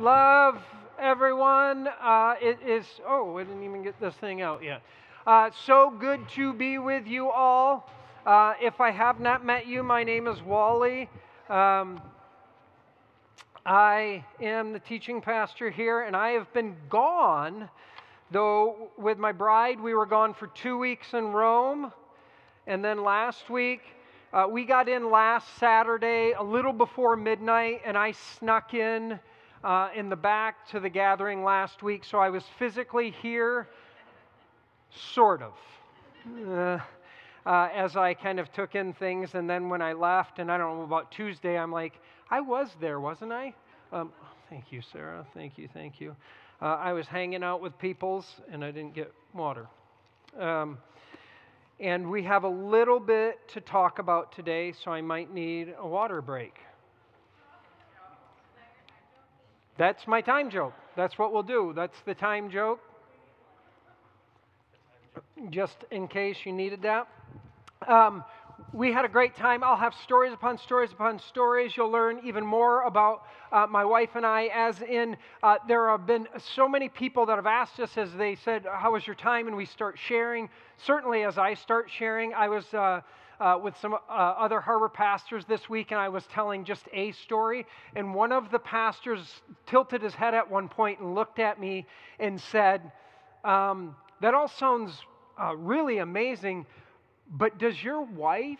love everyone. Uh, it is, oh, I didn't even get this thing out yet. Uh, so good to be with you all. Uh, if I have not met you, my name is Wally. Um, I am the teaching pastor here, and I have been gone, though with my bride, we were gone for two weeks in Rome. And then last week, uh, we got in last Saturday a little before midnight, and I snuck in uh, in the back to the gathering last week. So I was physically here, sort of, uh, uh, as I kind of took in things. And then when I left, and I don't know about Tuesday, I'm like, I was there, wasn't I? Um, thank you, Sarah. Thank you, thank you. Uh, I was hanging out with peoples, and I didn't get water. Um, and we have a little bit to talk about today, so I might need a water break. That's my time joke. That's what we'll do. That's the time joke. Just in case you needed that. Um, we had a great time. I'll have stories upon stories upon stories. You'll learn even more about uh, my wife and I, as in, uh, there have been so many people that have asked us as they said, How was your time? And we start sharing. Certainly, as I start sharing, I was. Uh, uh, with some uh, other harbor pastors this week, and I was telling just a story. And one of the pastors tilted his head at one point and looked at me and said, um, That all sounds uh, really amazing, but does your wife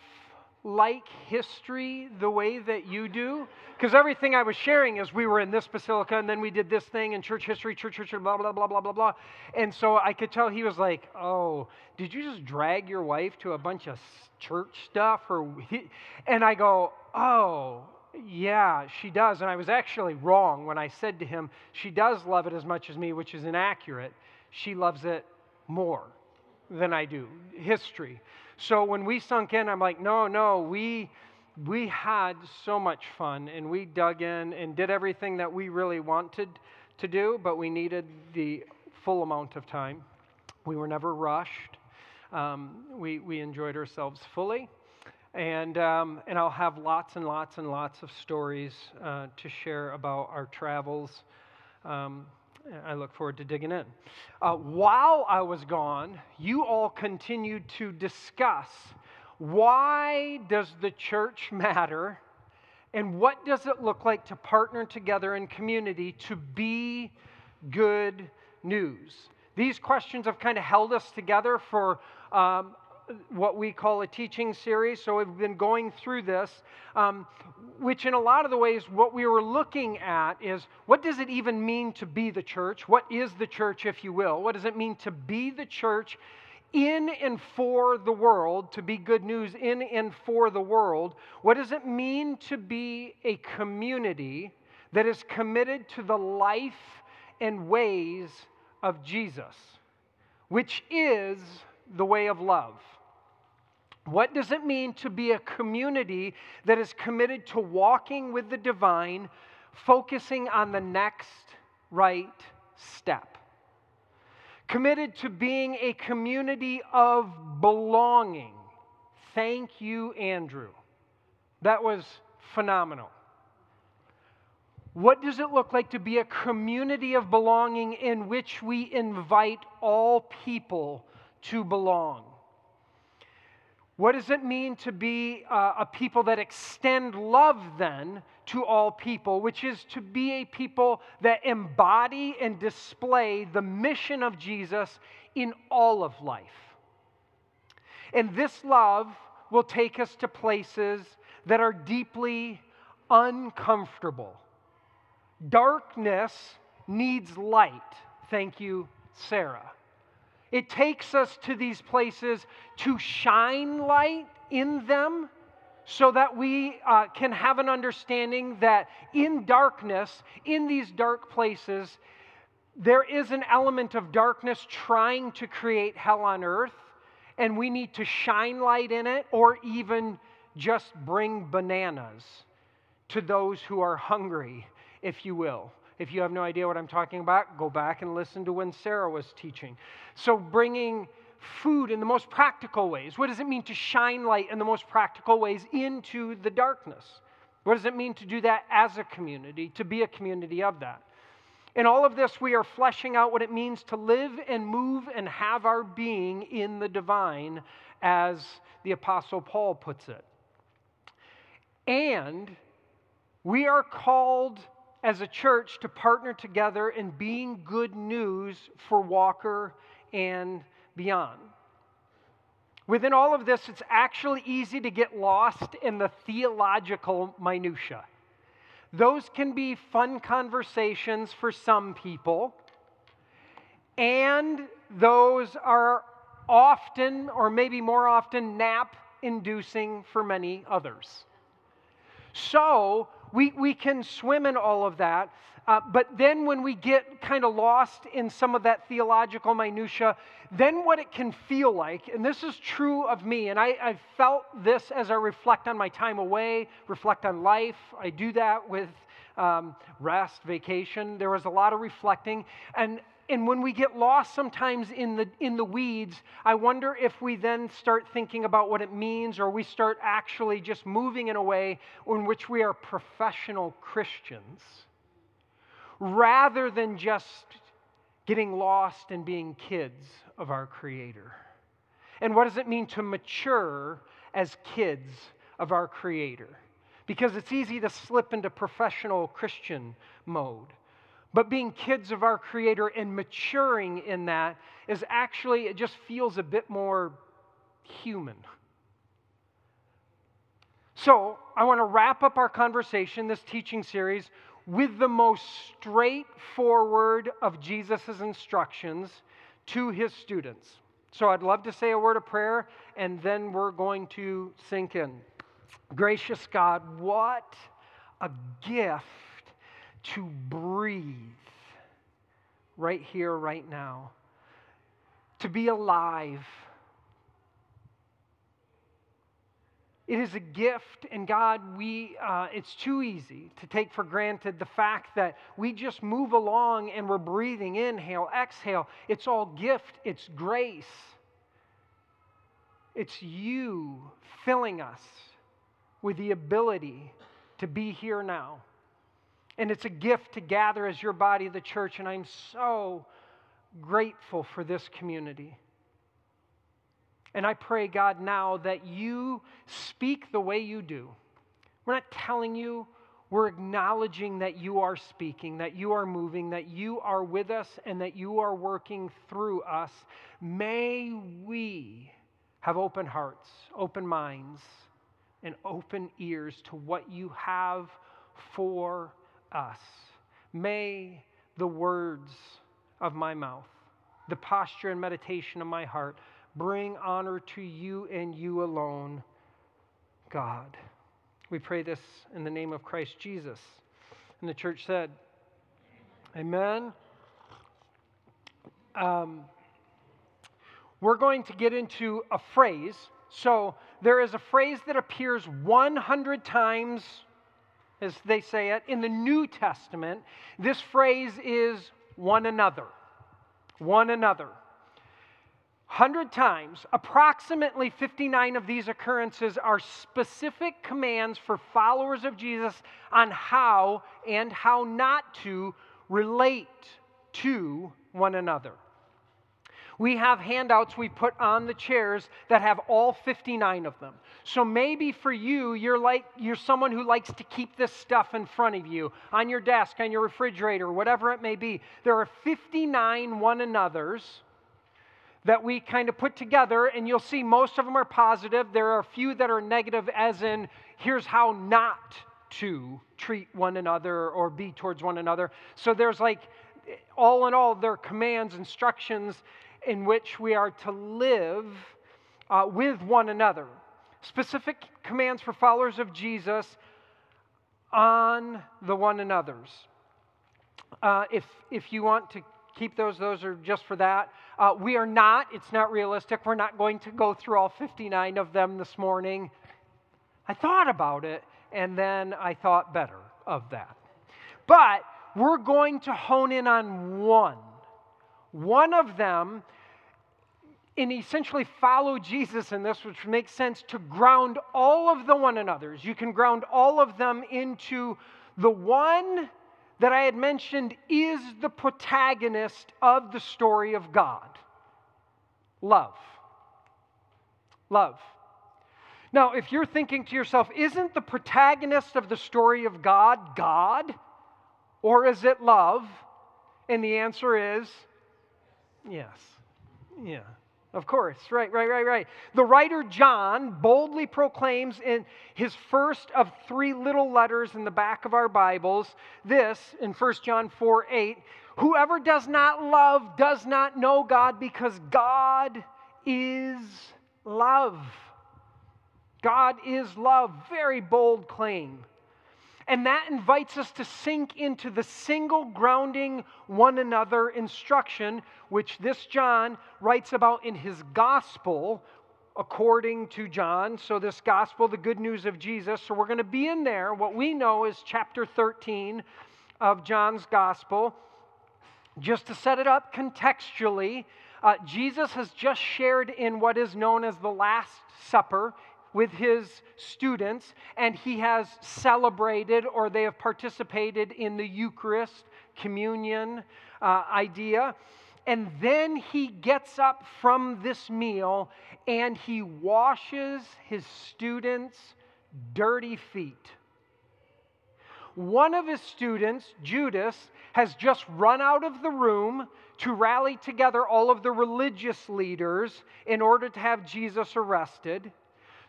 like history the way that you do? Because everything I was sharing is we were in this basilica and then we did this thing in church history, church history, blah, blah, blah, blah, blah, blah. And so I could tell he was like, oh, did you just drag your wife to a bunch of church stuff? Or And I go, oh, yeah, she does. And I was actually wrong when I said to him, she does love it as much as me, which is inaccurate. She loves it more than I do, history. So when we sunk in, I'm like, no, no, we we had so much fun and we dug in and did everything that we really wanted to do, but we needed the full amount of time. We were never rushed. Um, we, we enjoyed ourselves fully. And, um, and I'll have lots and lots and lots of stories uh, to share about our travels. Um, I look forward to digging in. Uh, while I was gone, you all continued to discuss why does the church matter and what does it look like to partner together in community to be good news. These questions have kind of held us together for um, what we call a teaching series. So we've been going through this, um, which in a lot of the ways, what we were looking at is what does it even mean to be the church? What is the church, if you will? What does it mean to be the church in and for the world, to be good news in and for the world? What does it mean to be a community that is committed to the life and ways of Jesus, which is the way of love? What does it mean to be a community that is committed to walking with the divine, focusing on the next right step? Committed to being a community of belonging. Thank you, Andrew. That was phenomenal. What does it look like to be a community of belonging in which we invite all people to belong? What does it mean to be uh, a people that extend love then to all people, which is to be a people that embody and display the mission of Jesus in all of life? And this love will take us to places that are deeply uncomfortable. Darkness needs light. Thank you, Sarah. It takes us to these places to shine light in them so that we uh, can have an understanding that in darkness, in these dark places, there is an element of darkness trying to create hell on earth, and we need to shine light in it or even just bring bananas to those who are hungry, if you will. If you have no idea what I'm talking about, go back and listen to when Sarah was teaching. So, bringing food in the most practical ways. What does it mean to shine light in the most practical ways into the darkness? What does it mean to do that as a community, to be a community of that? In all of this, we are fleshing out what it means to live and move and have our being in the divine, as the Apostle Paul puts it. And we are called as a church to partner together in being good news for Walker and beyond. Within all of this, it's actually easy to get lost in the theological minutiae. Those can be fun conversations for some people, and those are often, or maybe more often, nap inducing for many others. So, we, we can swim in all of that. Uh, but then when we get kind of lost in some of that theological minutia, then what it can feel like, and this is true of me, and I, I felt this as I reflect on my time away, reflect on life. I do that with um, rest, vacation. There was a lot of reflecting. And and when we get lost sometimes in the, in the weeds, I wonder if we then start thinking about what it means or we start actually just moving in a way in which we are professional Christians rather than just getting lost and being kids of our Creator. And what does it mean to mature as kids of our Creator? Because it's easy to slip into professional Christian mode. But being kids of our Creator and maturing in that is actually, it just feels a bit more human. So, I want to wrap up our conversation, this teaching series, with the most straightforward of Jesus' instructions to his students. So, I'd love to say a word of prayer, and then we're going to sink in. Gracious God, what a gift to breathe right here, right now, to be alive. It is a gift, and God, we, uh, it's too easy to take for granted the fact that we just move along and we're breathing, inhale, exhale. It's all gift, it's grace. It's you filling us with the ability to be here now. And it's a gift to gather as your body, the church. And I'm so grateful for this community. And I pray, God, now that you speak the way you do. We're not telling you, we're acknowledging that you are speaking, that you are moving, that you are with us, and that you are working through us. May we have open hearts, open minds, and open ears to what you have for us. May the words of my mouth, the posture and meditation of my heart, bring honor to you and you alone, God. We pray this in the name of Christ Jesus. And the church said, Amen. Um, we're going to get into a phrase. So there is a phrase that appears 100 times as they say it. In the New Testament, this phrase is one another. One another. 100 times, approximately 59 of these occurrences are specific commands for followers of Jesus on how and how not to relate to one another. We have handouts we put on the chairs that have all 59 of them. So maybe for you, you're like you're someone who likes to keep this stuff in front of you on your desk, on your refrigerator, whatever it may be. There are 59 one another's that we kind of put together, and you'll see most of them are positive. There are a few that are negative, as in, here's how not to treat one another or be towards one another. So there's like, all in all, there are commands, instructions, in which we are to live uh, with one another. Specific commands for followers of Jesus on the one another's. Uh, if, if you want to keep those, those are just for that. Uh, we are not, it's not realistic. We're not going to go through all 59 of them this morning. I thought about it, and then I thought better of that. But we're going to hone in on one one of them, and essentially follow Jesus in this, which makes sense to ground all of the one another's. You can ground all of them into the one that I had mentioned is the protagonist of the story of God love. Love. Now, if you're thinking to yourself, isn't the protagonist of the story of God God? Or is it love? And the answer is yes. Yeah. Of course, right, right, right, right. The writer John boldly proclaims in his first of three little letters in the back of our Bibles this in 1 John 4 8 Whoever does not love does not know God because God is love. God is love. Very bold claim. And that invites us to sink into the single grounding one another instruction, which this John writes about in his gospel, according to John. So, this gospel, the good news of Jesus. So, we're going to be in there. What we know is chapter 13 of John's gospel. Just to set it up contextually, uh, Jesus has just shared in what is known as the Last Supper with his students, and he has celebrated or they have participated in the Eucharist, communion uh, idea. And then he gets up from this meal and he washes his students' dirty feet. One of his students, Judas, has just run out of the room to rally together all of the religious leaders in order to have Jesus arrested.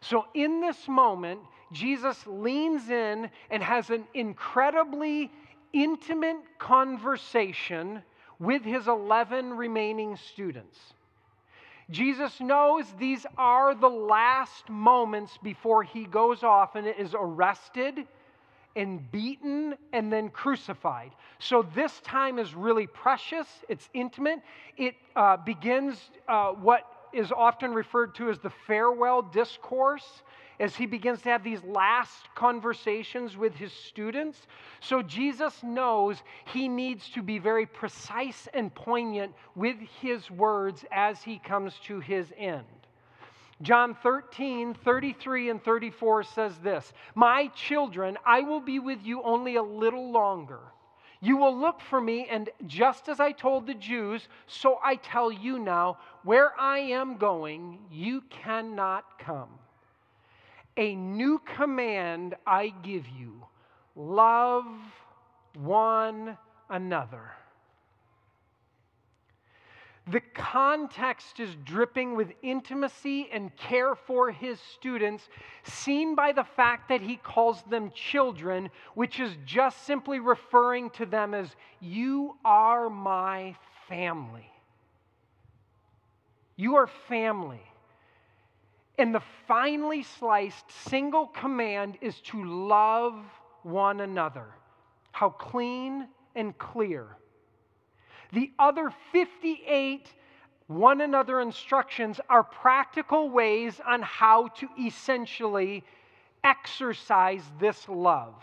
So, in this moment, Jesus leans in and has an incredibly intimate conversation with his 11 remaining students. Jesus knows these are the last moments before he goes off and is arrested and beaten and then crucified. So this time is really precious, it's intimate. It uh, begins uh, what is often referred to as the farewell discourse as he begins to have these last conversations with his students. So Jesus knows he needs to be very precise and poignant with his words as he comes to his end. John 13, 33, and 34 says this My children, I will be with you only a little longer. You will look for me, and just as I told the Jews, so I tell you now, where I am going, you cannot come. A new command I give you love one another. The context is dripping with intimacy and care for his students, seen by the fact that he calls them children, which is just simply referring to them as, You are my family. You are family. And the finely sliced single command is to love one another. How clean and clear. The other 58 one another instructions are practical ways on how to essentially exercise this love.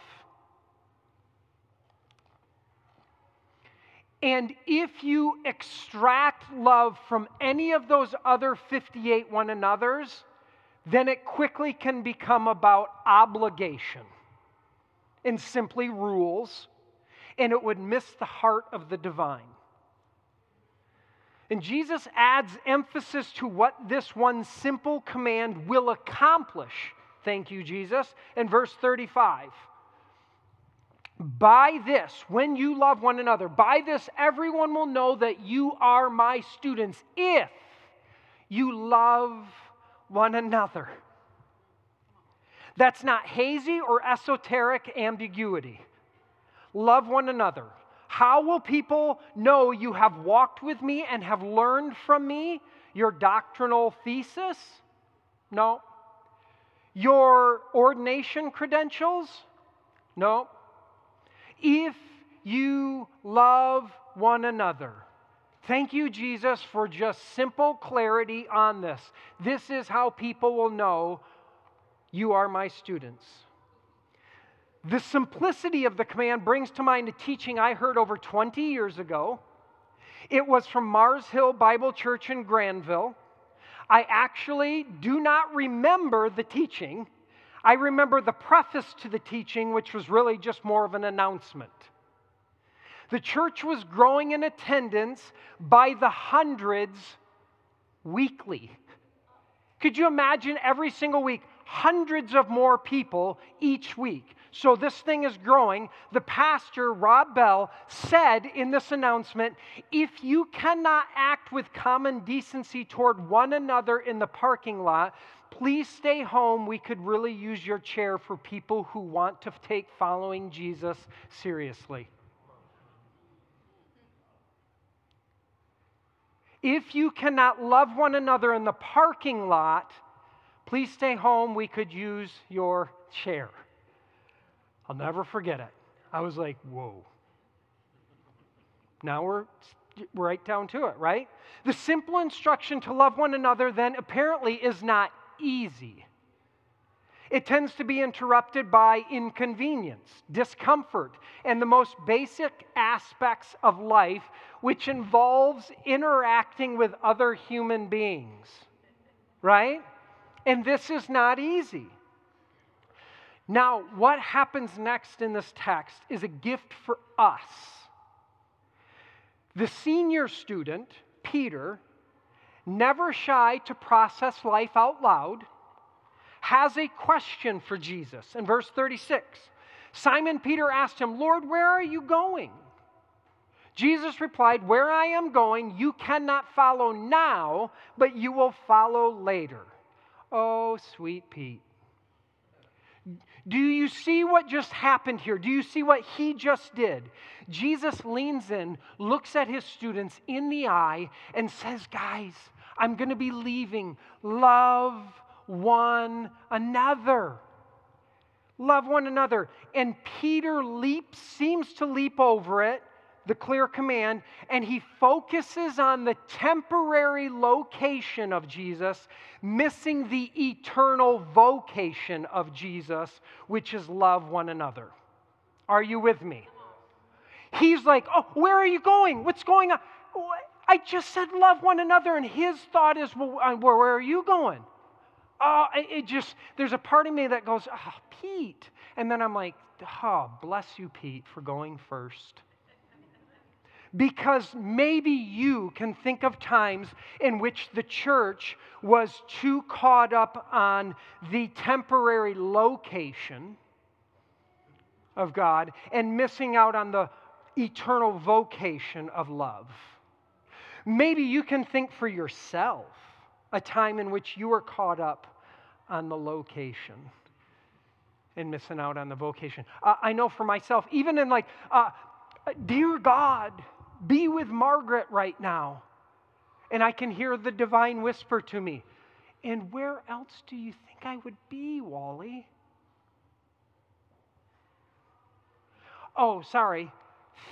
And if you extract love from any of those other 58 one another's, then it quickly can become about obligation and simply rules, and it would miss the heart of the divine. And Jesus adds emphasis to what this one simple command will accomplish. Thank you, Jesus. In verse 35. By this, when you love one another, by this everyone will know that you are my students if you love one another. That's not hazy or esoteric ambiguity. Love one another. How will people know you have walked with me and have learned from me your doctrinal thesis? No. Your ordination credentials? No. If you love one another. Thank you, Jesus, for just simple clarity on this. This is how people will know you are my students. The simplicity of the command brings to mind a teaching I heard over 20 years ago. It was from Mars Hill Bible Church in Grandville. I actually do not remember the teaching. I remember the preface to the teaching, which was really just more of an announcement. The church was growing in attendance by the hundreds weekly. Could you imagine every single week, hundreds of more people each week? So this thing is growing. The pastor, Rob Bell, said in this announcement if you cannot act with common decency toward one another in the parking lot, please stay home. We could really use your chair for people who want to take following Jesus seriously. If you cannot love one another in the parking lot, please stay home. We could use your chair. I'll never forget it. I was like, whoa. Now we're right down to it, right? The simple instruction to love one another then apparently is not easy. It tends to be interrupted by inconvenience, discomfort, and the most basic aspects of life, which involves interacting with other human beings. Right? And this is not easy. Now, what happens next in this text is a gift for us. The senior student, Peter, never shy to process life out loud has a question for Jesus. In verse 36, Simon Peter asked him, Lord, where are you going? Jesus replied, Where I am going, you cannot follow now, but you will follow later. Oh, sweet Pete. Do you see what just happened here? Do you see what he just did? Jesus leans in, looks at his students in the eye, and says, Guys, I'm going to be leaving. Love one another. Love one another. And Peter leaps, seems to leap over it, the clear command, and he focuses on the temporary location of Jesus, missing the eternal vocation of Jesus, which is love one another. Are you with me? He's like, Oh, where are you going? What's going on? Oh, I just said love one another, and his thought is, Well, uh, where are you going? oh, it just, there's a part of me that goes, oh, Pete. And then I'm like, oh, bless you, Pete, for going first. Because maybe you can think of times in which the church was too caught up on the temporary location of God and missing out on the eternal vocation of love. Maybe you can think for yourself a time in which you were caught up on the location and missing out on the vocation. Uh, I know for myself, even in like, uh, dear God, be with Margaret right now. And I can hear the divine whisper to me, and where else do you think I would be, Wally? Oh, sorry.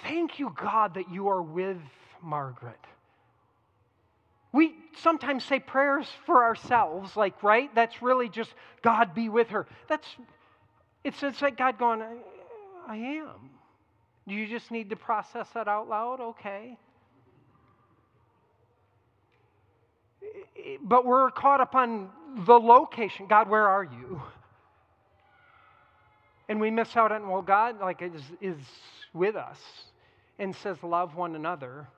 Thank you, God, that you are with Margaret. We sometimes say prayers for ourselves, like, right? That's really just God be with her. That's, it's, it's like God going, I, I am. Do you just need to process that out loud? Okay. But we're caught up on the location. God, where are you? And we miss out on, well, God, like, is, is with us and says, love one another.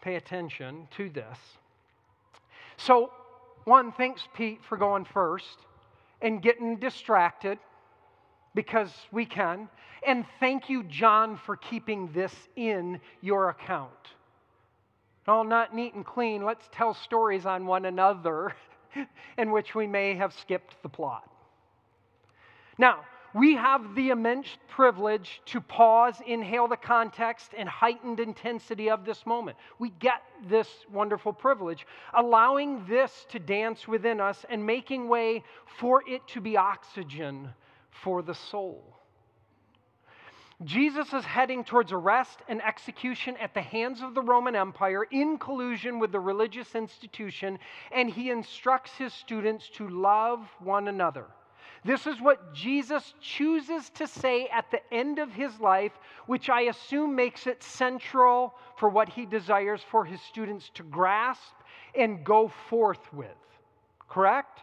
Pay attention to this. So, one, thanks, Pete, for going first and getting distracted because we can. And thank you, John, for keeping this in your account. All not neat and clean. Let's tell stories on one another in which we may have skipped the plot. Now, we have the immense privilege to pause, inhale the context and heightened intensity of this moment. We get this wonderful privilege, allowing this to dance within us and making way for it to be oxygen for the soul. Jesus is heading towards arrest and execution at the hands of the Roman Empire in collusion with the religious institution, and he instructs his students to love one another. This is what Jesus chooses to say at the end of his life, which I assume makes it central for what he desires for his students to grasp and go forth with. Correct?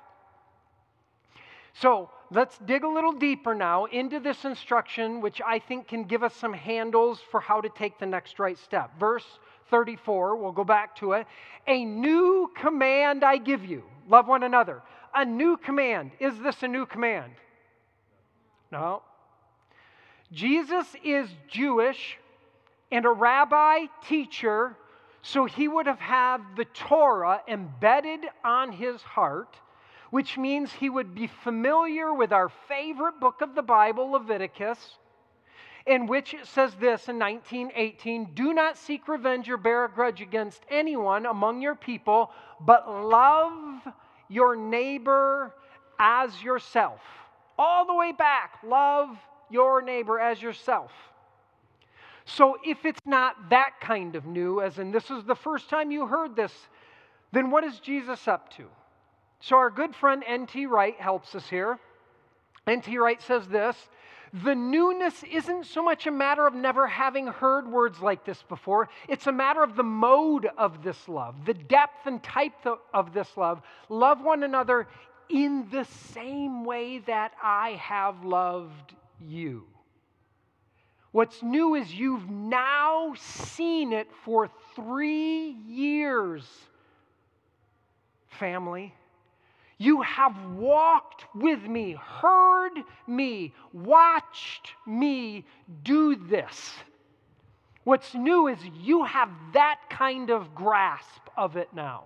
So, let's dig a little deeper now into this instruction, which I think can give us some handles for how to take the next right step. Verse 34, we'll go back to it. A new command I give you love one another. A new command. Is this a new command? No. Jesus is Jewish and a rabbi teacher, so he would have had the Torah embedded on his heart, which means he would be familiar with our favorite book of the Bible, Leviticus, in which it says this in 1918 Do not seek revenge or bear a grudge against anyone among your people, but love your neighbor as yourself. All the way back, love your neighbor as yourself. So if it's not that kind of new, as in this is the first time you heard this, then what is Jesus up to? So our good friend N.T. Wright helps us here. N.T. Wright says this the newness isn't so much a matter of never having heard words like this before. It's a matter of the mode of this love, the depth and type of this love. Love one another in the same way that I have loved you. What's new is you've now seen it for three years, family. You have walked with me, heard me, watched me do this. What's new is you have that kind of grasp of it now.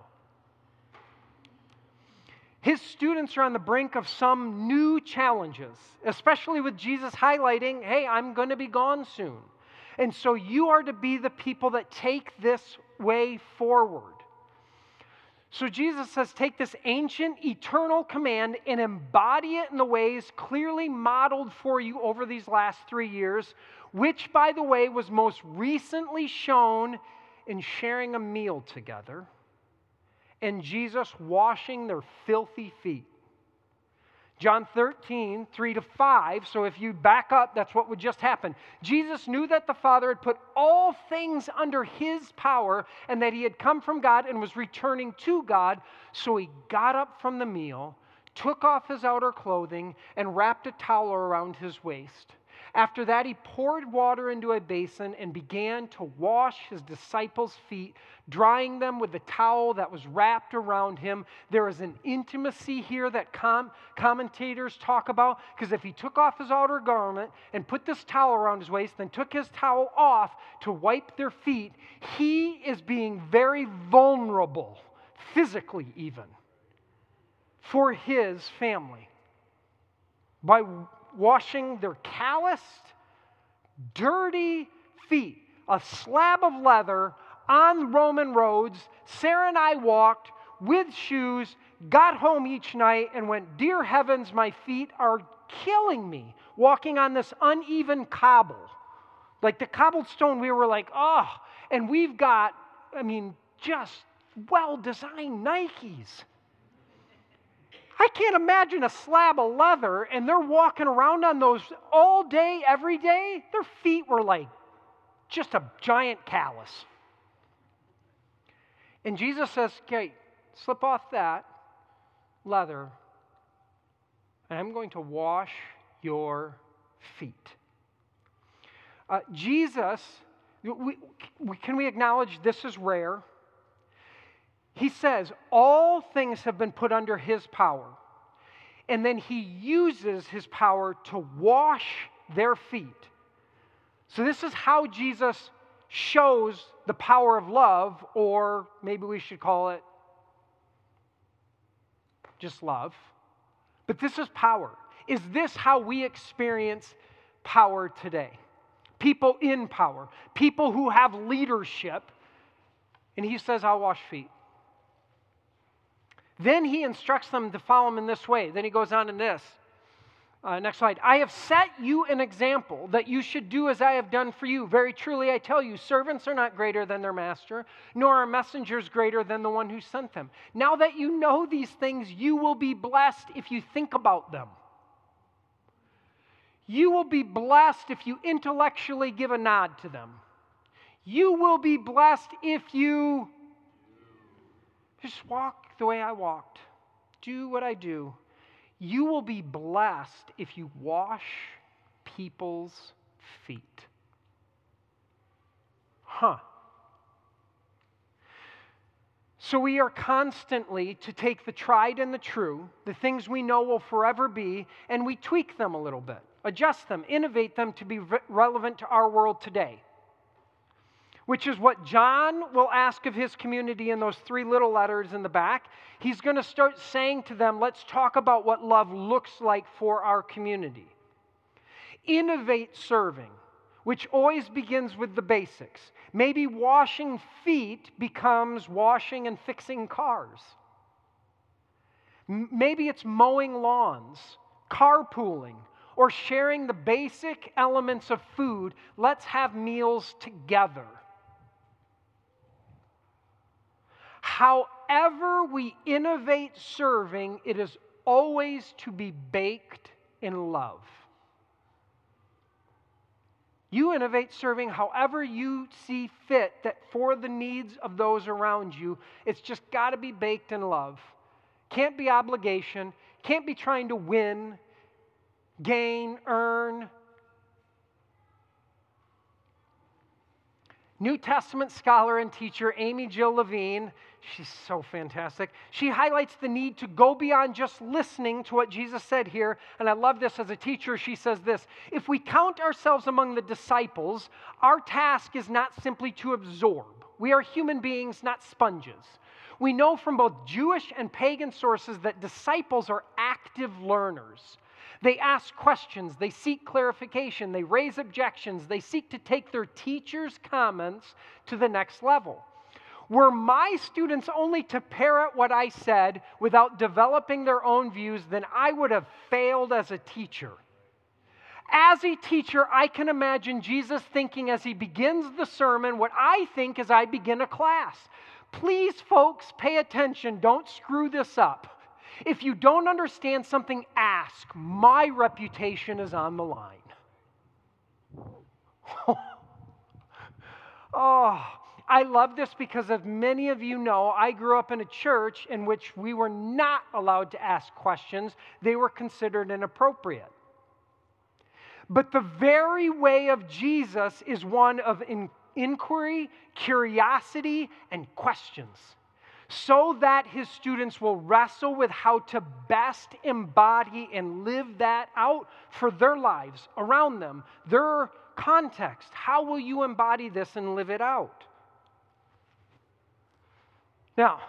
His students are on the brink of some new challenges, especially with Jesus highlighting, hey, I'm going to be gone soon. And so you are to be the people that take this way forward. So Jesus says, take this ancient, eternal command and embody it in the ways clearly modeled for you over these last three years, which, by the way, was most recently shown in sharing a meal together and Jesus washing their filthy feet. John 13, 3 to 5. So if you back up, that's what would just happen. Jesus knew that the Father had put all things under his power and that he had come from God and was returning to God. So he got up from the meal, took off his outer clothing, and wrapped a towel around his waist. After that, he poured water into a basin and began to wash his disciples' feet, drying them with the towel that was wrapped around him. There is an intimacy here that com- commentators talk about because if he took off his outer garment and put this towel around his waist, then took his towel off to wipe their feet, he is being very vulnerable, physically even, for his family. By washing their calloused, dirty feet, a slab of leather on Roman roads. Sarah and I walked with shoes, got home each night, and went, Dear heavens, my feet are killing me walking on this uneven cobble. Like the cobblestone, we were like, oh, and we've got, I mean, just well designed Nikes. I can't imagine a slab of leather and they're walking around on those all day, every day. Their feet were like just a giant callus. And Jesus says, Okay, slip off that leather, and I'm going to wash your feet. Uh, Jesus, we, we, can we acknowledge this is rare? He says, All things have been put under his power. And then he uses his power to wash their feet. So, this is how Jesus shows the power of love, or maybe we should call it just love. But this is power. Is this how we experience power today? People in power, people who have leadership. And he says, I'll wash feet. Then he instructs them to follow him in this way. Then he goes on in this. Uh, next slide. I have set you an example that you should do as I have done for you. Very truly, I tell you, servants are not greater than their master, nor are messengers greater than the one who sent them. Now that you know these things, you will be blessed if you think about them. You will be blessed if you intellectually give a nod to them. You will be blessed if you just walk the way I walked, do what I do. You will be blessed if you wash people's feet. Huh. So we are constantly to take the tried and the true, the things we know will forever be, and we tweak them a little bit, adjust them, innovate them to be re- relevant to our world today. Which is what John will ask of his community in those three little letters in the back. He's going to start saying to them, let's talk about what love looks like for our community. Innovate serving which always begins with the basics. Maybe washing feet becomes washing and fixing cars. Maybe it's mowing lawns, carpooling, or sharing the basic elements of food. Let's have meals together. However, we innovate serving, it is always to be baked in love. You innovate serving however you see fit that for the needs of those around you. It's just got to be baked in love. Can't be obligation, can't be trying to win, gain, earn. New Testament scholar and teacher Amy Jill Levine She's so fantastic. She highlights the need to go beyond just listening to what Jesus said here. And I love this as a teacher. She says this If we count ourselves among the disciples, our task is not simply to absorb. We are human beings, not sponges. We know from both Jewish and pagan sources that disciples are active learners. They ask questions, they seek clarification, they raise objections, they seek to take their teacher's comments to the next level. Were my students only to parrot what I said without developing their own views, then I would have failed as a teacher. As a teacher, I can imagine Jesus thinking as he begins the sermon what I think as I begin a class. Please, folks, pay attention. Don't screw this up. If you don't understand something, ask. My reputation is on the line. oh, I love this because, as many of you know, I grew up in a church in which we were not allowed to ask questions, they were considered inappropriate. But the very way of Jesus is one of in- inquiry, curiosity, and questions, so that his students will wrestle with how to best embody and live that out for their lives around them, their context. How will you embody this and live it out? Now,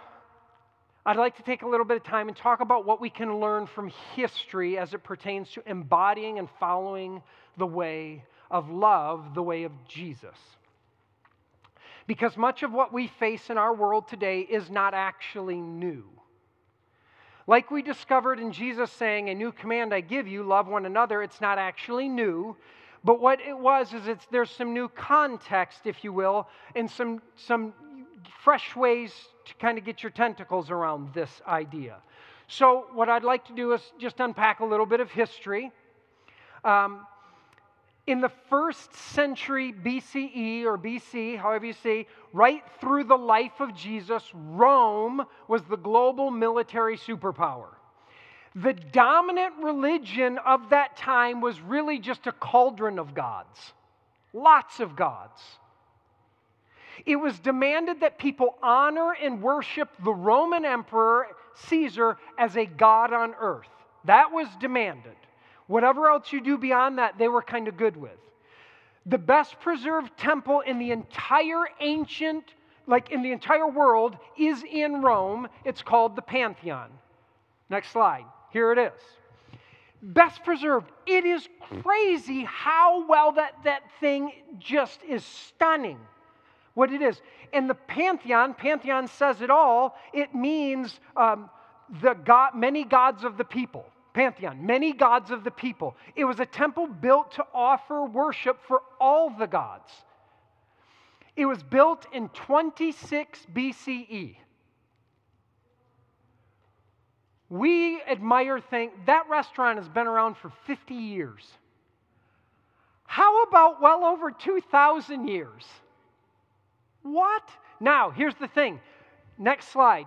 I'd like to take a little bit of time and talk about what we can learn from history as it pertains to embodying and following the way of love, the way of Jesus. Because much of what we face in our world today is not actually new. Like we discovered in Jesus saying, A new command I give you, love one another, it's not actually new. But what it was is it's, there's some new context, if you will, and some, some fresh ways to kind of get your tentacles around this idea. So, what I'd like to do is just unpack a little bit of history. Um, in the first century BCE or BC, however you say, right through the life of Jesus, Rome was the global military superpower. The dominant religion of that time was really just a cauldron of gods, lots of gods. It was demanded that people honor and worship the Roman Emperor Caesar as a god on earth. That was demanded. Whatever else you do beyond that, they were kind of good with. The best preserved temple in the entire ancient, like in the entire world, is in Rome. It's called the Pantheon. Next slide. Here it is. Best preserved. It is crazy how well that, that thing just is stunning what it is. And the pantheon, pantheon says it all, it means um, the God, many gods of the people. Pantheon, many gods of the people. It was a temple built to offer worship for all the gods. It was built in 26 BCE. We admire, think that restaurant has been around for 50 years. How about well over 2,000 years? What? Now, here's the thing. Next slide.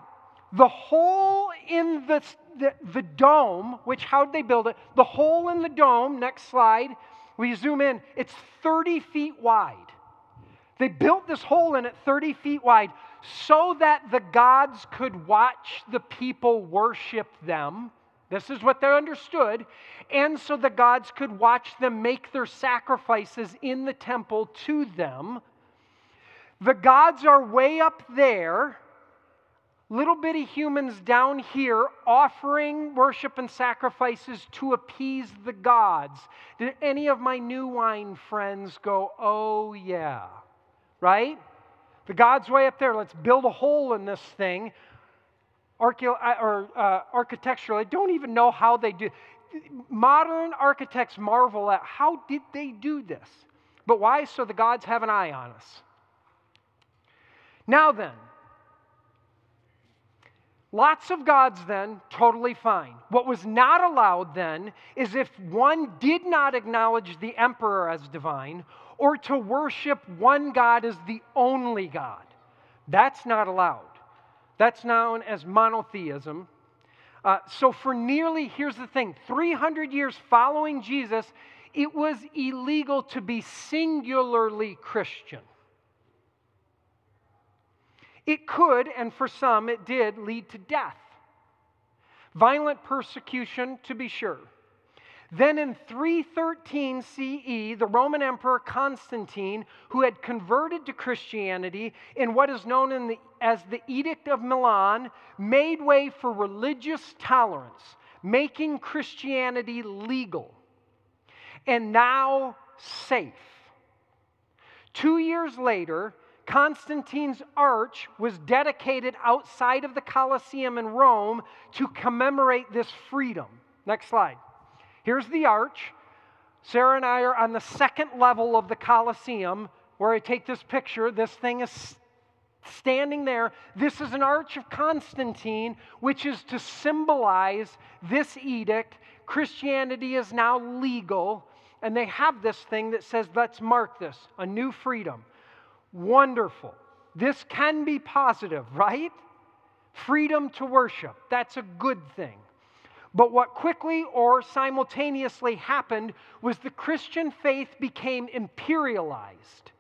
The hole in the, the, the dome, which how'd they build it? The hole in the dome, next slide, we zoom in, it's 30 feet wide. They built this hole in it 30 feet wide so that the gods could watch the people worship them. This is what they understood. And so the gods could watch them make their sacrifices in the temple to them. The gods are way up there, little bitty humans down here offering worship and sacrifices to appease the gods. Did any of my new wine friends go, oh yeah? Right? The God's way up there. Let's build a hole in this thing. Archeo- uh, or uh, architecturally, I don't even know how they do. Modern architects marvel at how did they do this. But why? So the gods have an eye on us. Now then, lots of gods then, totally fine. What was not allowed then is if one did not acknowledge the emperor as divine or to worship one God as the only God. That's not allowed. That's known as monotheism. Uh, so, for nearly, here's the thing 300 years following Jesus, it was illegal to be singularly Christian. It could, and for some it did, lead to death. Violent persecution, to be sure. Then in 313 CE, the Roman Emperor Constantine, who had converted to Christianity in what is known the, as the Edict of Milan, made way for religious tolerance, making Christianity legal and now safe. Two years later, Constantine's arch was dedicated outside of the Colosseum in Rome to commemorate this freedom. Next slide. Here's the arch. Sarah and I are on the second level of the Colosseum where I take this picture. This thing is standing there. This is an arch of Constantine, which is to symbolize this edict. Christianity is now legal, and they have this thing that says, let's mark this a new freedom. Wonderful. This can be positive, right? Freedom to worship. That's a good thing. But what quickly or simultaneously happened was the Christian faith became imperialized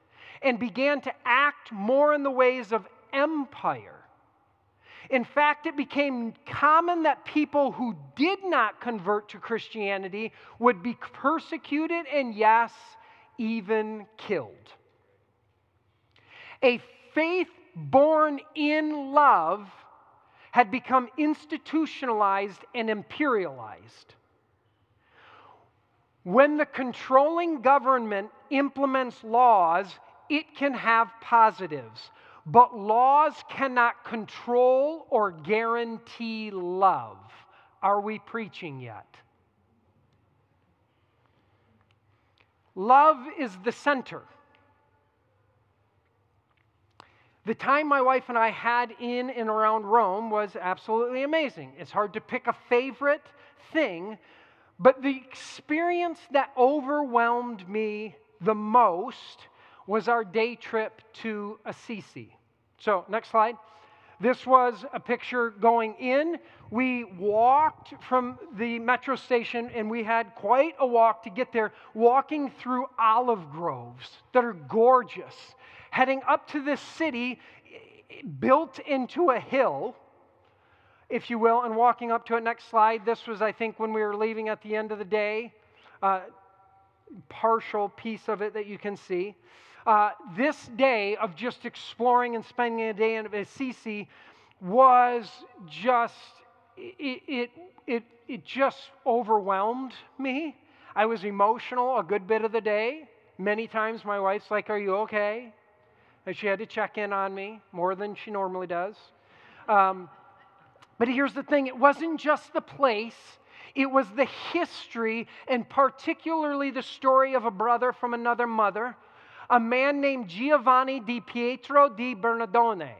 and began to act more in the ways of empire. In fact, it became common that people who did not convert to Christianity would be persecuted and, yes, even killed. A faith born in love had become institutionalized and imperialized. When the controlling government implements laws, it can have positives, but laws cannot control or guarantee love. Are we preaching yet? Love is the center. The time my wife and I had in and around Rome was absolutely amazing. It's hard to pick a favorite thing, but the experience that overwhelmed me the most was our day trip to Assisi. So, next slide. This was a picture going in. We walked from the metro station and we had quite a walk to get there, walking through olive groves that are gorgeous heading up to this city built into a hill, if you will, and walking up to it. Next slide. This was, I think, when we were leaving at the end of the day. Uh, partial piece of it that you can see. Uh, this day of just exploring and spending a day in Assisi was just, it, it, it, it just overwhelmed me. I was emotional a good bit of the day. Many times my wife's like, Are you okay? She had to check in on me more than she normally does. Um, but here's the thing it wasn't just the place, it was the history, and particularly the story of a brother from another mother, a man named Giovanni di Pietro di Bernardone.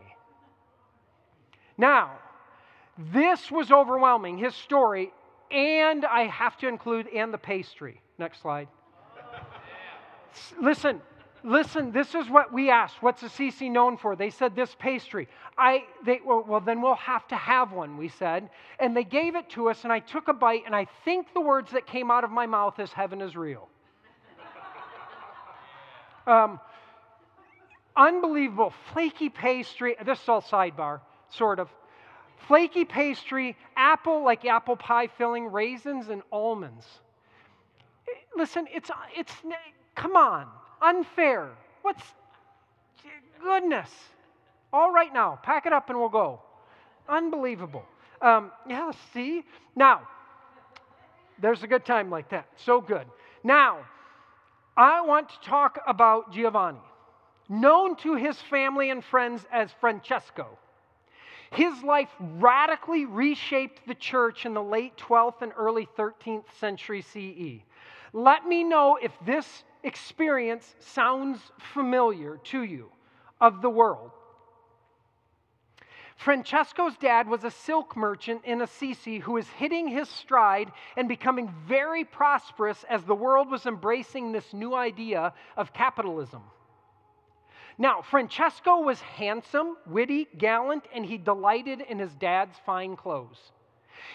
Now, this was overwhelming, his story, and I have to include, and the pastry. Next slide. Listen, listen, this is what we asked. What's Assisi known for? They said this pastry. I, they, well, well, then we'll have to have one, we said. And they gave it to us, and I took a bite, and I think the words that came out of my mouth is heaven is real. um, unbelievable, flaky pastry. This is all sidebar, sort of. Flaky pastry, apple, like apple pie filling, raisins, and almonds. Listen, it's, it's, come on, unfair. What's, goodness. All right now, pack it up and we'll go. Unbelievable. Um, yeah, see? Now, there's a good time like that. So good. Now, I want to talk about Giovanni, known to his family and friends as Francesco. His life radically reshaped the church in the late 12th and early 13th century CE. Let me know if this experience sounds familiar to you of the world. Francesco's dad was a silk merchant in Assisi who was hitting his stride and becoming very prosperous as the world was embracing this new idea of capitalism. Now, Francesco was handsome, witty, gallant, and he delighted in his dad's fine clothes.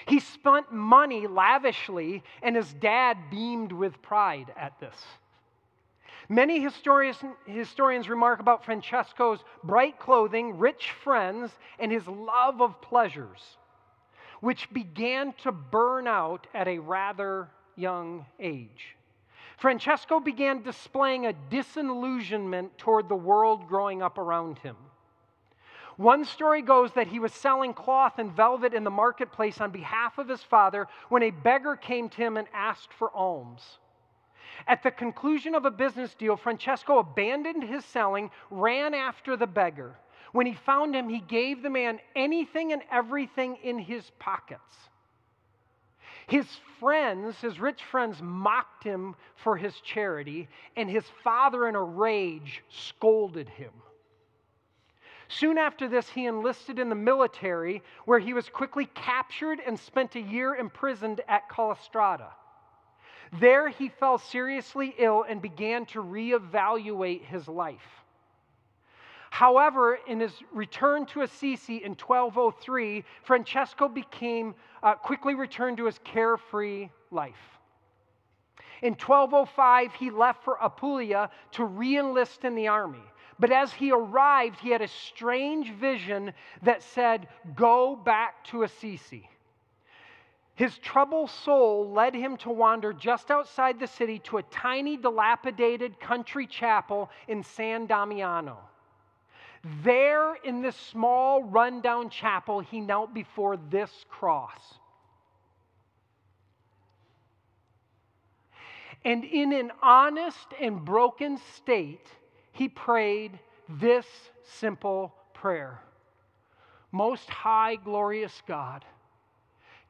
He spent money lavishly, and his dad beamed with pride at this. Many historians, historians remark about Francesco's bright clothing, rich friends, and his love of pleasures, which began to burn out at a rather young age. Francesco began displaying a disillusionment toward the world growing up around him. One story goes that he was selling cloth and velvet in the marketplace on behalf of his father when a beggar came to him and asked for alms. At the conclusion of a business deal, Francesco abandoned his selling, ran after the beggar. When he found him, he gave the man anything and everything in his pockets. His friends, his rich friends, mocked him for his charity, and his father, in a rage, scolded him. Soon after this, he enlisted in the military, where he was quickly captured and spent a year imprisoned at Collestrada. There, he fell seriously ill and began to reevaluate his life. However, in his return to Assisi in 1203, Francesco became uh, quickly returned to his carefree life. In 1205, he left for Apulia to reenlist in the army. But as he arrived, he had a strange vision that said, Go back to Assisi. His troubled soul led him to wander just outside the city to a tiny, dilapidated country chapel in San Damiano. There, in this small, rundown chapel, he knelt before this cross. And in an honest and broken state, he prayed this simple prayer Most high, glorious God,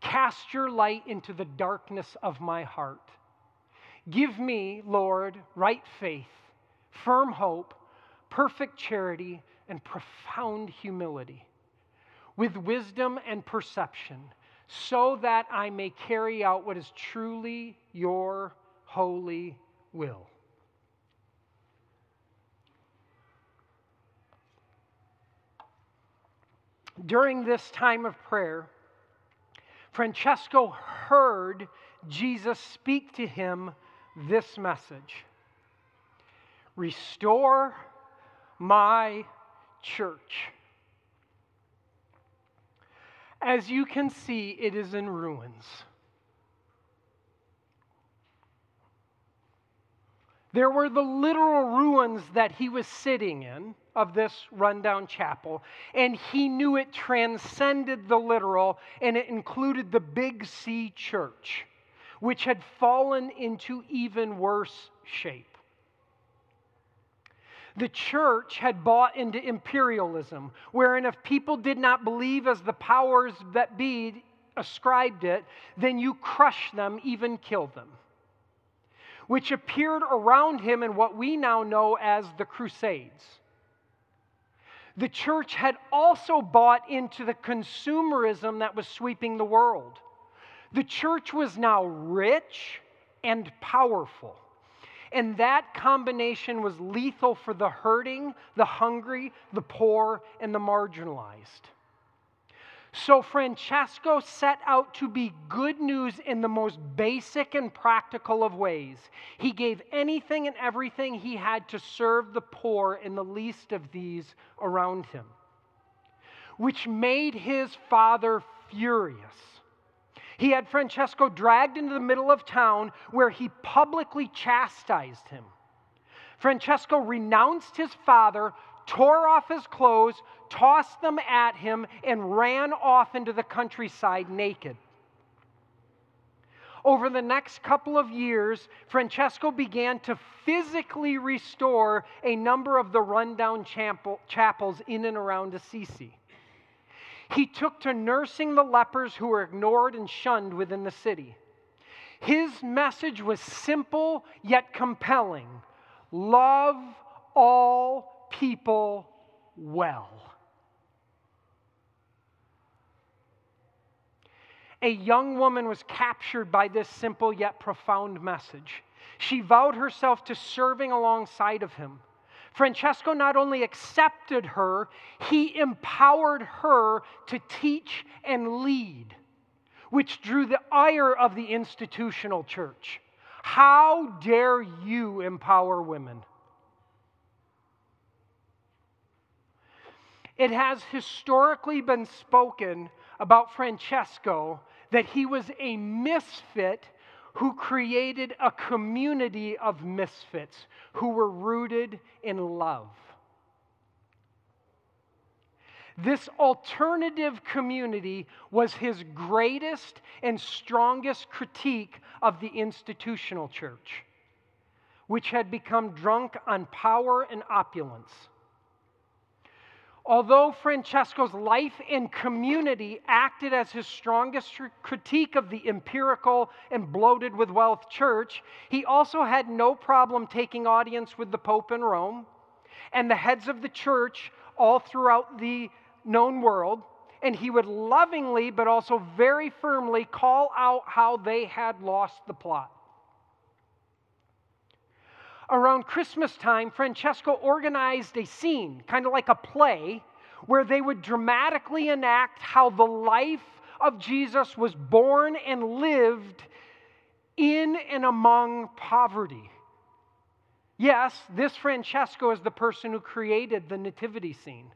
cast your light into the darkness of my heart. Give me, Lord, right faith, firm hope, perfect charity, and profound humility, with wisdom and perception, so that I may carry out what is truly your holy will. during this time of prayer, Francesco heard Jesus speak to him this message Restore my church. As you can see, it is in ruins. There were the literal ruins that he was sitting in of this rundown chapel, and he knew it transcended the literal and it included the Big C church, which had fallen into even worse shape. The church had bought into imperialism, wherein if people did not believe as the powers that be ascribed it, then you crush them, even kill them which appeared around him in what we now know as the Crusades. The church had also bought into the consumerism that was sweeping the world. The church was now rich and powerful. And that combination was lethal for the hurting, the hungry, the poor, and the marginalized. So Francesco set out to be good news in the most basic and practical of ways. He gave anything and everything he had to serve the poor and the least of these around him, which made his father furious. He had Francesco dragged into the middle of town where he publicly chastised him. Francesco renounced his father, tore off his clothes, tossed them at him, and ran off into the countryside naked. Over the next couple of years, Francesco began to physically restore a number of the rundown chapel, chapels in and around Assisi. He took to nursing the lepers who were ignored and shunned within the city. His message was simple yet compelling love all people well. A young woman was captured by this simple yet profound message. She vowed herself to serving alongside of him. Francesco not only accepted her, he empowered her to teach and lead, which drew the ire of the institutional church. How dare you empower women? It has historically been spoken about Francesco that he was a misfit who created a community of misfits who were rooted in love. This alternative community was his greatest and strongest critique of the institutional church, which had become drunk on power and opulence. Although Francesco's life and community acted as his strongest critique of the empirical and bloated with wealth church, he also had no problem taking audience with the Pope in Rome and the heads of the church all throughout the known world. And he would lovingly, but also very firmly, call out how they had lost the plot. Around Christmas time, Francesco organized a scene, kind of like a play, where they would dramatically enact how the life of Jesus was born and lived in and among poverty. Yes, this Francesco is the person who created the nativity scene.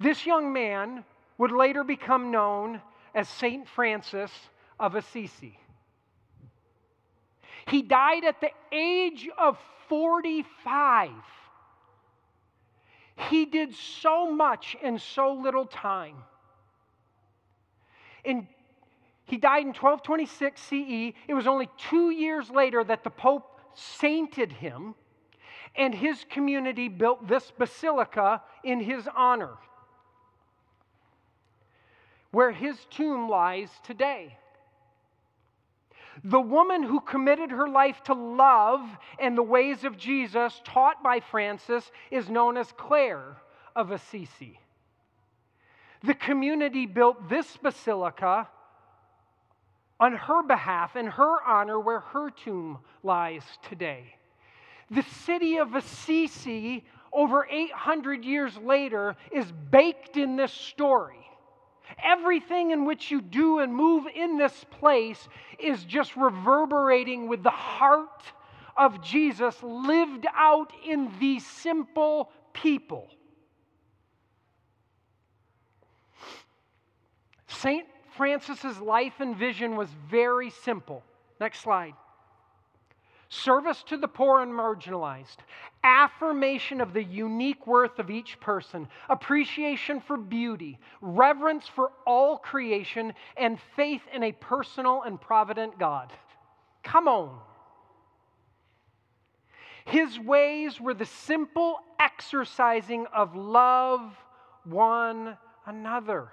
This young man would later become known as Saint Francis of Assisi. He died at the age of 45. He did so much in so little time. And he died in 1226 CE. It was only two years later that the Pope sainted him, and his community built this basilica in his honor, where his tomb lies today. The woman who committed her life to love and the ways of Jesus, taught by Francis, is known as Clare of Assisi. The community built this basilica on her behalf, in her honor, where her tomb lies today. The city of Assisi, over 800 years later, is baked in this story. Everything in which you do and move in this place is just reverberating with the heart of Jesus lived out in these simple people. St. Francis's life and vision was very simple. Next slide service to the poor and marginalized, affirmation of the unique worth of each person, appreciation for beauty, reverence for all creation, and faith in a personal and provident God. Come on. His ways were the simple exercising of love one another.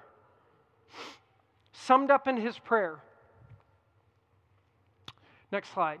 Summed up in his prayer. Next slide.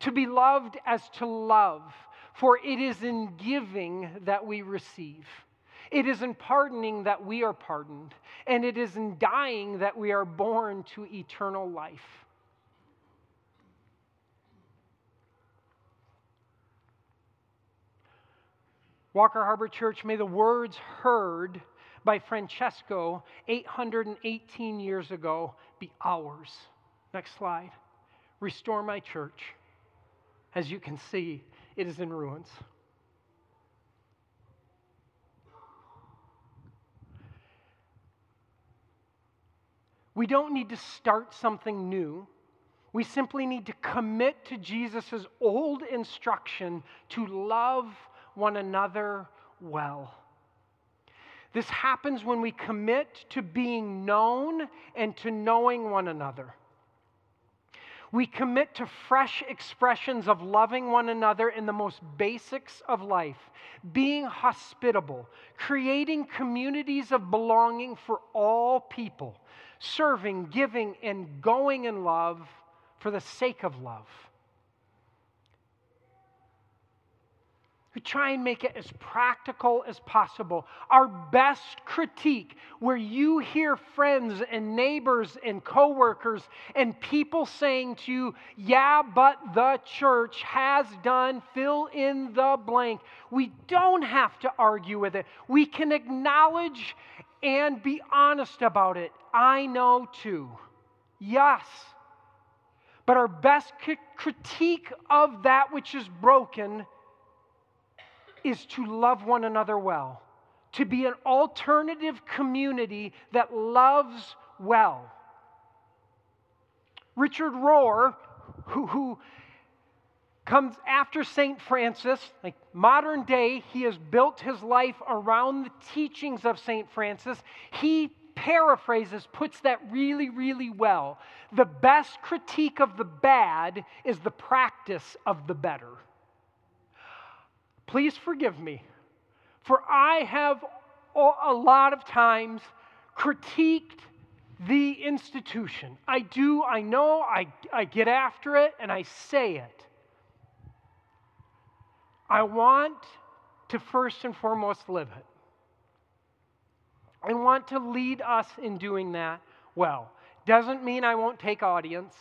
to be loved as to love, for it is in giving that we receive. It is in pardoning that we are pardoned, and it is in dying that we are born to eternal life. Walker Harbor Church, may the words heard by Francesco 818 years ago be ours. Next slide. Restore my church. As you can see, it is in ruins. We don't need to start something new. We simply need to commit to Jesus' old instruction to love one another well. This happens when we commit to being known and to knowing one another. We commit to fresh expressions of loving one another in the most basics of life, being hospitable, creating communities of belonging for all people, serving, giving, and going in love for the sake of love. We try and make it as practical as possible. Our best critique, where you hear friends and neighbors and coworkers and people saying to you, Yeah, but the church has done, fill in the blank. We don't have to argue with it. We can acknowledge and be honest about it. I know too. Yes. But our best critique of that which is broken is to love one another well, to be an alternative community that loves well. Richard Rohr, who, who comes after St. Francis, like modern day, he has built his life around the teachings of St. Francis. He paraphrases, puts that really, really well. The best critique of the bad is the practice of the better. Please forgive me, for I have a lot of times critiqued the institution. I do, I know, I, I get after it, and I say it. I want to first and foremost live it. I want to lead us in doing that well. Doesn't mean I won't take audience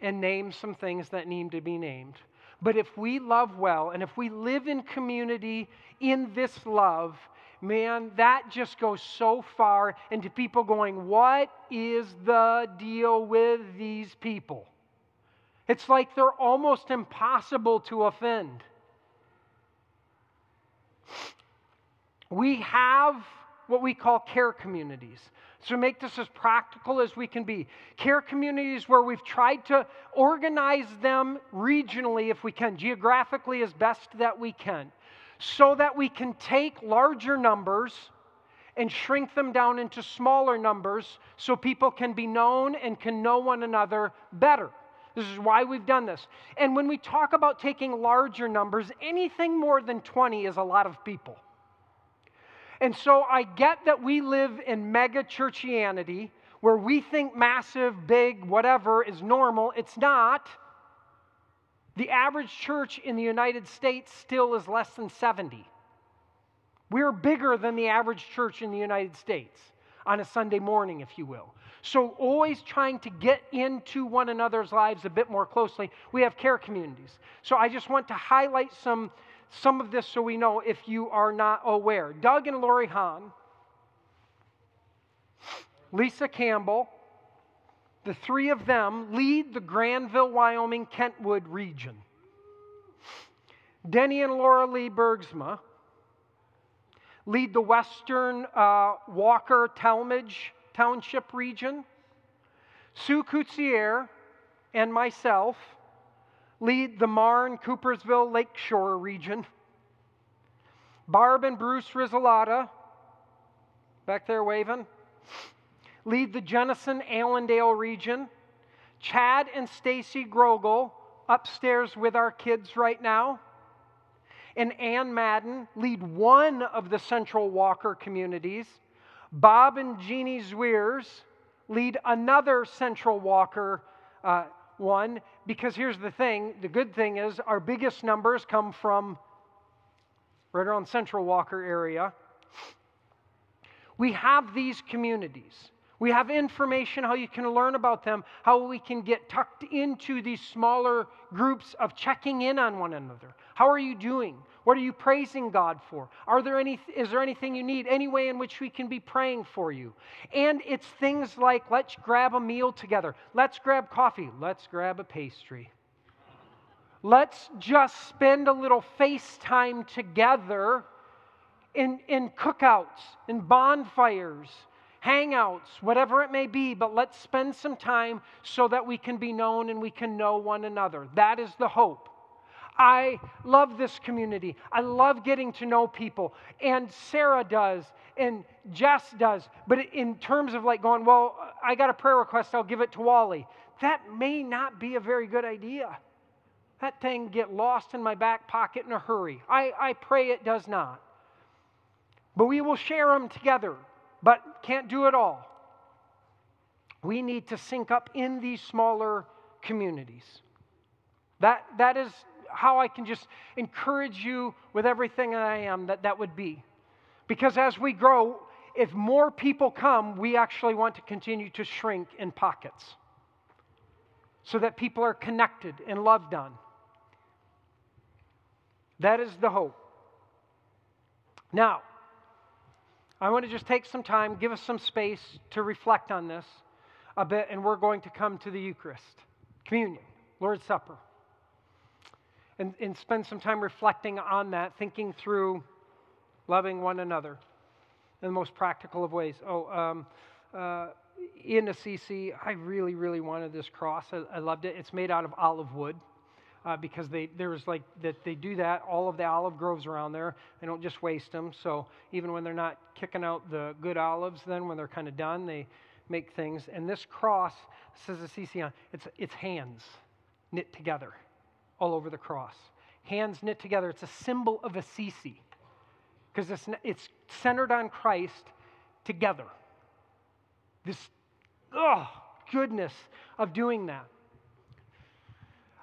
and name some things that need to be named. But if we love well and if we live in community in this love, man, that just goes so far into people going, What is the deal with these people? It's like they're almost impossible to offend. We have what we call care communities. So make this as practical as we can be. Care communities where we've tried to organize them regionally, if we can, geographically as best that we can, so that we can take larger numbers and shrink them down into smaller numbers so people can be known and can know one another better. This is why we've done this. And when we talk about taking larger numbers, anything more than 20 is a lot of people. And so I get that we live in mega churchianity where we think massive, big, whatever is normal. It's not. The average church in the United States still is less than 70. We're bigger than the average church in the United States on a Sunday morning, if you will. So, always trying to get into one another's lives a bit more closely, we have care communities. So, I just want to highlight some some of this so we know if you are not aware. Doug and Lori Hahn, Lisa Campbell, the three of them lead the Grandville, Wyoming, Kentwood region. Denny and Laura Lee Bergsma lead the western uh, Walker Tallmadge Township region. Sue Coutier and myself lead the Marne, Coopersville, Lakeshore region. Barb and Bruce Rizalata, back there waving, lead the Jenison Allendale region. Chad and Stacy Grogel upstairs with our kids right now. And Ann Madden lead one of the Central Walker communities. Bob and Jeannie Zweers lead another Central Walker uh, one. Because here's the thing the good thing is our biggest numbers come from right around Central Walker area. We have these communities. We have information how you can learn about them, how we can get tucked into these smaller groups of checking in on one another. How are you doing? What are you praising God for? Are there any is there anything you need? Any way in which we can be praying for you? And it's things like let's grab a meal together. Let's grab coffee. Let's grab a pastry. Let's just spend a little face time together in, in cookouts, in bonfires, hangouts, whatever it may be, but let's spend some time so that we can be known and we can know one another. That is the hope. I love this community. I love getting to know people. And Sarah does, and Jess does. But in terms of like going, well, I got a prayer request, I'll give it to Wally. That may not be a very good idea. That thing get lost in my back pocket in a hurry. I, I pray it does not. But we will share them together, but can't do it all. We need to sync up in these smaller communities. That, that is how I can just encourage you with everything that I am that that would be. Because as we grow, if more people come, we actually want to continue to shrink in pockets so that people are connected and loved on. That is the hope. Now, I want to just take some time, give us some space to reflect on this a bit, and we're going to come to the Eucharist, communion, Lord's Supper, and, and spend some time reflecting on that, thinking through loving one another in the most practical of ways. Oh, um, uh, in Assisi, I really, really wanted this cross. I, I loved it. It's made out of olive wood uh, because they there's like that they do that all of the olive groves around there. They don't just waste them. So even when they're not kicking out the good olives, then when they're kind of done, they make things. And this cross says Assisi on it's it's hands knit together all over the cross. Hands knit together. It's a symbol of Assisi because it's it's centered on Christ together. This oh goodness of doing that.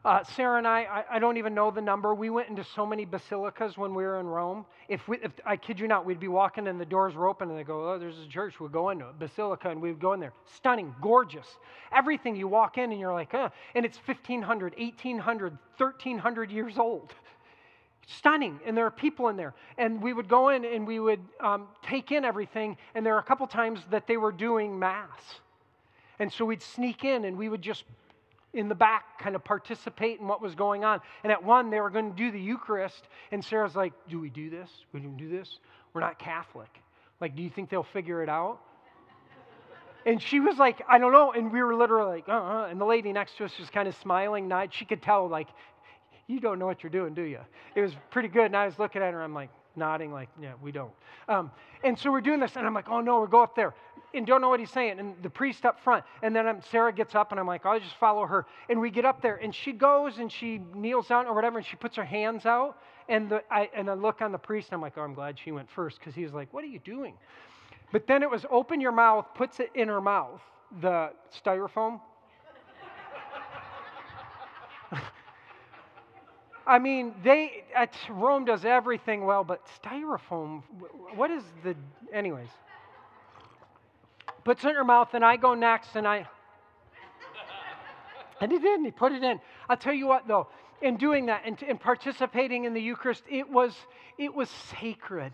Uh, Sarah and I, I, I, don't even know the number. We went into so many basilicas when we were in Rome. If, we, if I kid you not, we'd be walking and the doors were open and they go, oh, there's a church. We'd go into a basilica and we'd go in there. Stunning, gorgeous. Everything you walk in and you're like, and it's 1500, 1800, 1300 years old. Stunning, and there are people in there. And we would go in and we would um, take in everything, and there are a couple times that they were doing Mass. And so we'd sneak in and we would just in the back kind of participate in what was going on. And at one, they were going to do the Eucharist, and Sarah's like, Do we do this? We don't do this? We're not Catholic. Like, do you think they'll figure it out? And she was like, I don't know. And we were literally like, uh uh And the lady next to us was kind of smiling, nod. She could tell, like, you don't know what you're doing, do you? It was pretty good. And I was looking at her, I'm like, nodding, like, yeah, we don't. Um, and so we're doing this, and I'm like, oh no, we'll go up there and don't know what he's saying. And the priest up front. And then I'm, Sarah gets up, and I'm like, I'll just follow her. And we get up there, and she goes and she kneels down or whatever, and she puts her hands out. And, the, I, and I look on the priest, and I'm like, oh, I'm glad she went first because he was like, what are you doing? But then it was open your mouth, puts it in her mouth, the styrofoam. I mean, they Rome does everything well, but styrofoam. What is the? Anyways, puts it in her mouth, and I go next, and I. And he did, and he put it in. I'll tell you what, though, in doing that and, and participating in the Eucharist, it was, it was sacred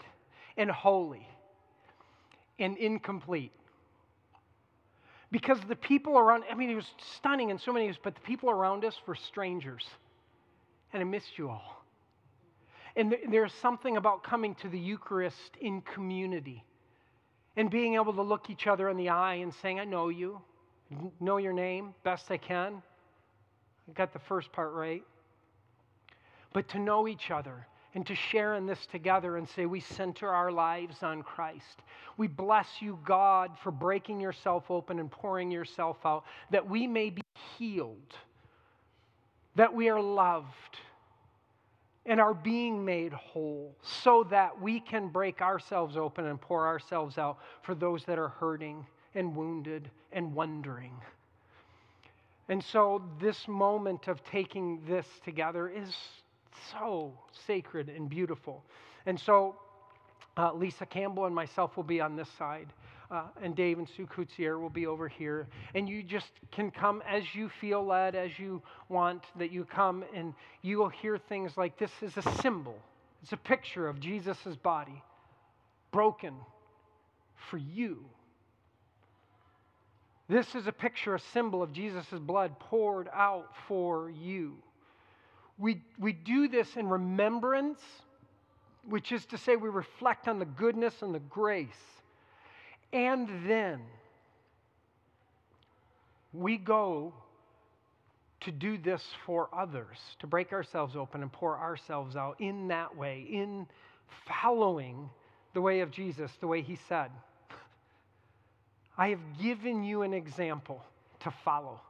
and holy and incomplete. Because the people around, I mean, it was stunning in so many ways, but the people around us were strangers. And I missed you all. And there's something about coming to the Eucharist in community and being able to look each other in the eye and saying, I know you, know your name best I can. I got the first part right. But to know each other and to share in this together and say, We center our lives on Christ. We bless you, God, for breaking yourself open and pouring yourself out, that we may be healed, that we are loved, and are being made whole, so that we can break ourselves open and pour ourselves out for those that are hurting and wounded and wondering. And so, this moment of taking this together is so sacred and beautiful. And so, uh, Lisa Campbell and myself will be on this side. Uh, and Dave and Sue Coutier will be over here. And you just can come as you feel led, as you want, that you come and you will hear things like this is a symbol, it's a picture of Jesus' body broken for you. This is a picture, a symbol of Jesus' blood poured out for you. We, we do this in remembrance, which is to say, we reflect on the goodness and the grace. And then we go to do this for others, to break ourselves open and pour ourselves out in that way, in following the way of Jesus, the way he said. I have given you an example to follow.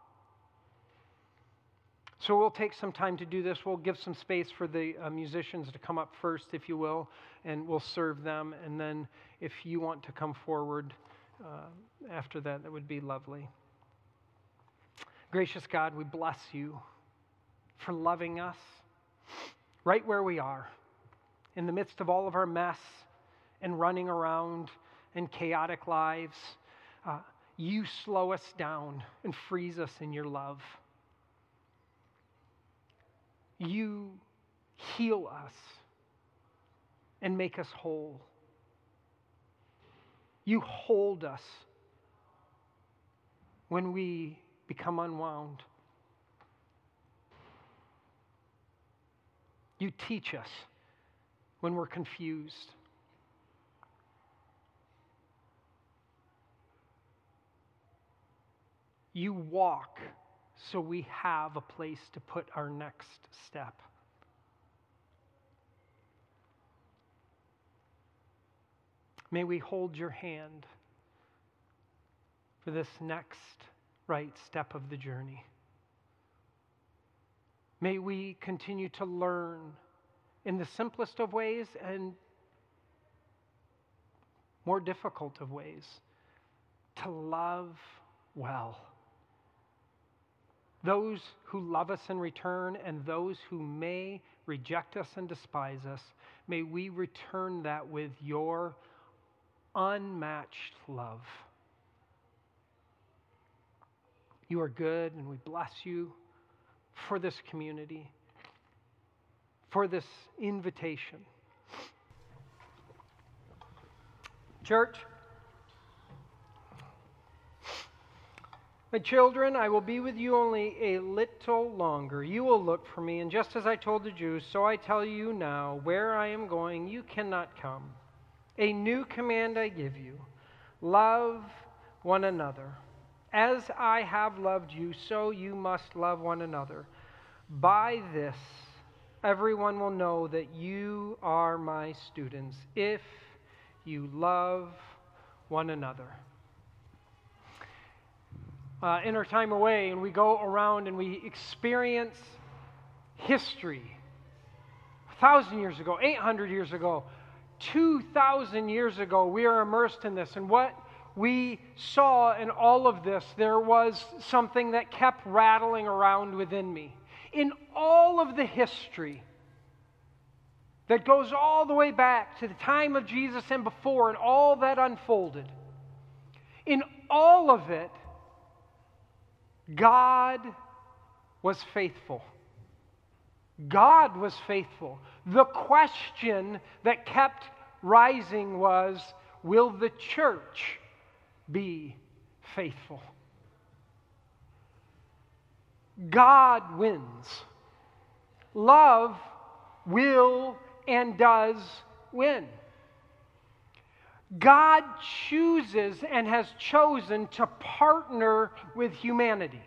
So we'll take some time to do this. We'll give some space for the uh, musicians to come up first, if you will, and we'll serve them. And then if you want to come forward uh, after that, that would be lovely. Gracious God, we bless you for loving us right where we are, in the midst of all of our mess and running around and chaotic lives. Uh, you slow us down and freeze us in your love you heal us and make us whole. You hold us when we become unwound. You teach us when we're confused. You walk so we have a place to put our next step. May we hold your hand for this next right step of the journey. May we continue to learn in the simplest of ways and more difficult of ways to love well those who love us in return, and those who may reject us and despise us, may we return that with your unmatched love. You are good, and we bless you for this community, for this invitation. Church, My children, I will be with you only a little longer. You will look for me, and just as I told the Jews, so I tell you now, where I am going, you cannot come. A new command I give you love one another. As I have loved you, so you must love one another. By this, everyone will know that you are my students, if you love one another uh, in our time away and we go around and we experience history. A thousand years ago, 800 years ago, 2,000 years ago, we are immersed in this. And what we saw in all of this, there was something that kept rattling around within me. In all of the history that goes all the way back to the time of Jesus and before, and all that unfolded, in all of it, God was faithful. God was faithful. The question that kept rising was Will the church be faithful? God wins. Love will and does win. God chooses and has chosen to partner with humanity.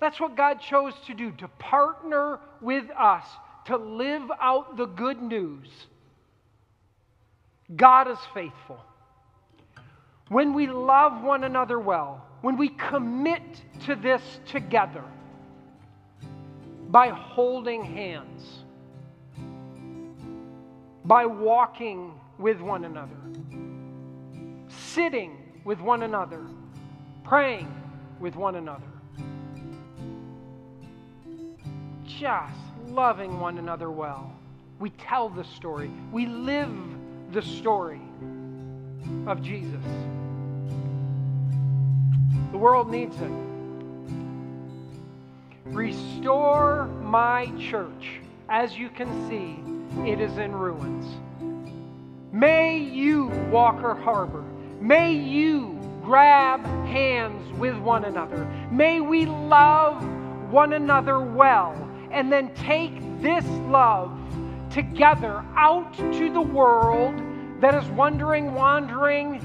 That's what God chose to do, to partner with us, to live out the good news, God is faithful. When we love one another well, when we commit to this together by holding hands, by walking with one another, sitting with one another, praying with one another, just loving one another well. We tell the story, we live the story of Jesus. The world needs it. Restore my church. As you can see, it is in ruins. May you, Walker Harbor, may you grab hands with one another. May we love one another well and then take this love together out to the world that is wandering, wandering,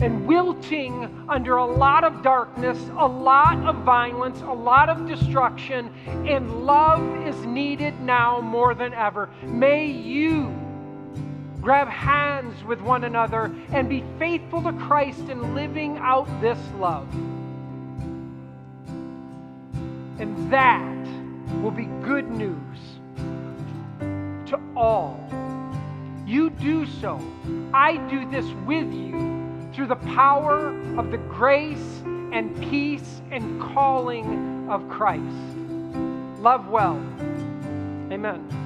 and wilting under a lot of darkness, a lot of violence, a lot of destruction, and love is needed now more than ever. May you grab hands with one another and be faithful to Christ in living out this love. And that will be good news to all. You do so. I do this with you through the power of the grace and peace and calling of Christ. Love well. Amen.